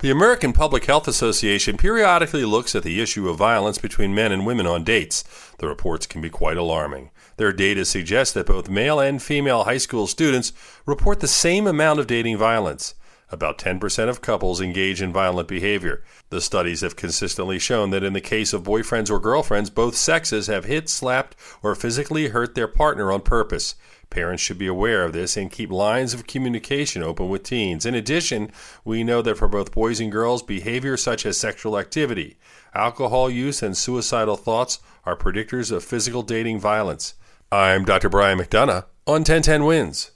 The American Public Health Association periodically looks at the issue of violence between men and women on dates. The reports can be quite alarming. Their data suggests that both male and female high school students report the same amount of dating violence. About 10% of couples engage in violent behavior. The studies have consistently shown that in the case of boyfriends or girlfriends, both sexes have hit, slapped, or physically hurt their partner on purpose. Parents should be aware of this and keep lines of communication open with teens. In addition, we know that for both boys and girls, behavior such as sexual activity, alcohol use, and suicidal thoughts are predictors of physical dating violence. I'm Dr. Brian McDonough on 1010 Wins.